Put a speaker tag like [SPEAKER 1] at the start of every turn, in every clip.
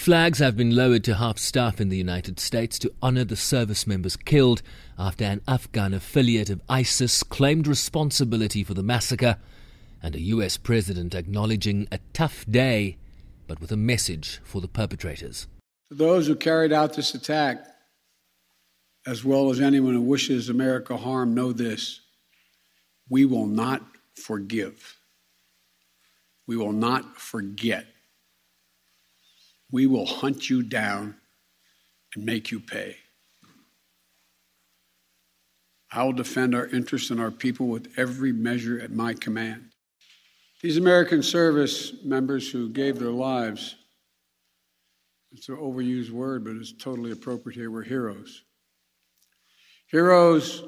[SPEAKER 1] Flags have been lowered to half staff in the United States to honor the service members killed after an Afghan affiliate of ISIS claimed responsibility for the massacre, and a US president acknowledging a tough day, but with a message for the perpetrators.
[SPEAKER 2] To those who carried out this attack, as well as anyone who wishes America harm, know this we will not forgive. We will not forget. We will hunt you down and make you pay. I will defend our interests and our people with every measure at my command. These American service members who gave their lives, it's an overused word, but it's totally appropriate here, were heroes. Heroes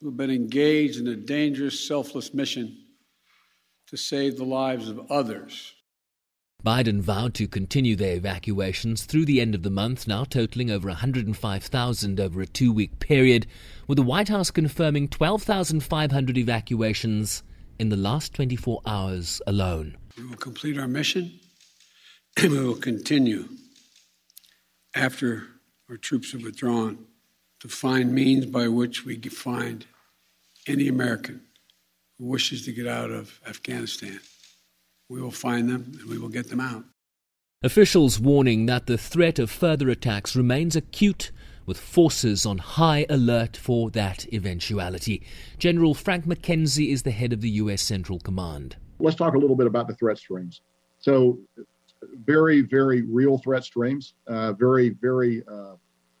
[SPEAKER 2] who've been engaged in a dangerous, selfless mission to save the lives of others
[SPEAKER 1] Biden vowed to continue their evacuations through the end of the month, now totaling over 105,000 over a two week period, with the White House confirming 12,500 evacuations in the last 24 hours alone.
[SPEAKER 2] We will complete our mission and we will continue after our troops are withdrawn to find means by which we can find any American who wishes to get out of Afghanistan. We will find them and we will get them out.
[SPEAKER 1] Officials warning that the threat of further attacks remains acute, with forces on high alert for that eventuality. General Frank McKenzie is the head of the U.S. Central Command.
[SPEAKER 3] Let's talk a little bit about the threat streams. So, very, very real threat streams, uh, very, very uh,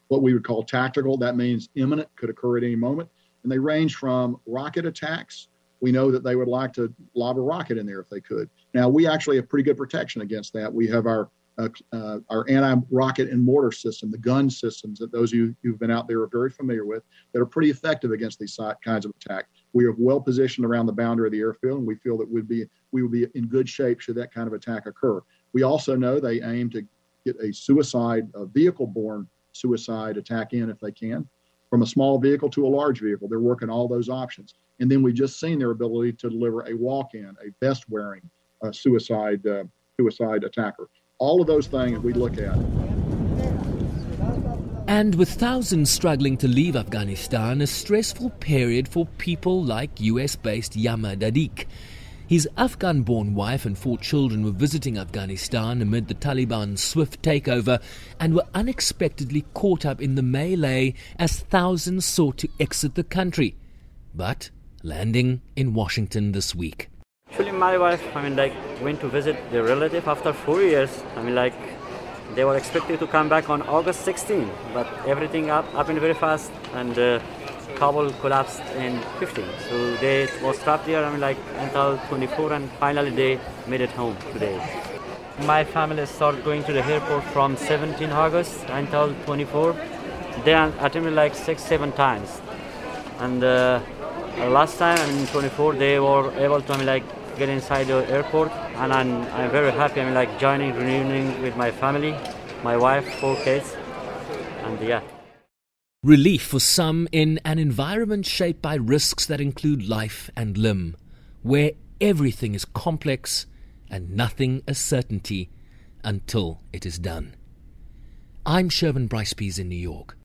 [SPEAKER 3] what we would call tactical. That means imminent, could occur at any moment. And they range from rocket attacks we know that they would like to lob a rocket in there if they could. Now, we actually have pretty good protection against that. We have our uh, uh, our anti-rocket and mortar system, the gun systems that those of you who've been out there are very familiar with, that are pretty effective against these kinds of attack. We are well positioned around the boundary of the airfield, and we feel that we'd be we would be in good shape should that kind of attack occur. We also know they aim to get a suicide, a vehicle-borne suicide attack in if they can, from a small vehicle to a large vehicle. They're working all those options. And then we've just seen their ability to deliver a walk-in, a vest-wearing uh, suicide uh, suicide attacker. All of those things we look at.
[SPEAKER 1] And with thousands struggling to leave Afghanistan, a stressful period for people like US based Yama Dadik. His Afghan born wife and four children were visiting Afghanistan amid the Taliban's swift takeover and were unexpectedly caught up in the melee as thousands sought to exit the country. But landing in Washington this week.
[SPEAKER 4] Actually, my wife, I mean, like, went to visit their relative after four years. I mean, like, they were expected to come back on August 16, but everything up, happened very fast, and uh, Kabul collapsed in 15. So they was trapped there, I mean, like, until 24, and finally they made it home today. My family started going to the airport from 17 August until 24. They attempted like six, seven times, and. Uh, last time in 24 they were able to I mean, like get inside the airport and I'm, I'm very happy I mean like joining reunion with my family my wife four kids and yeah
[SPEAKER 1] relief for some in an environment shaped by risks that include life and limb where everything is complex and nothing a certainty until it is done. I'm Sherwin Bryce Pease in New York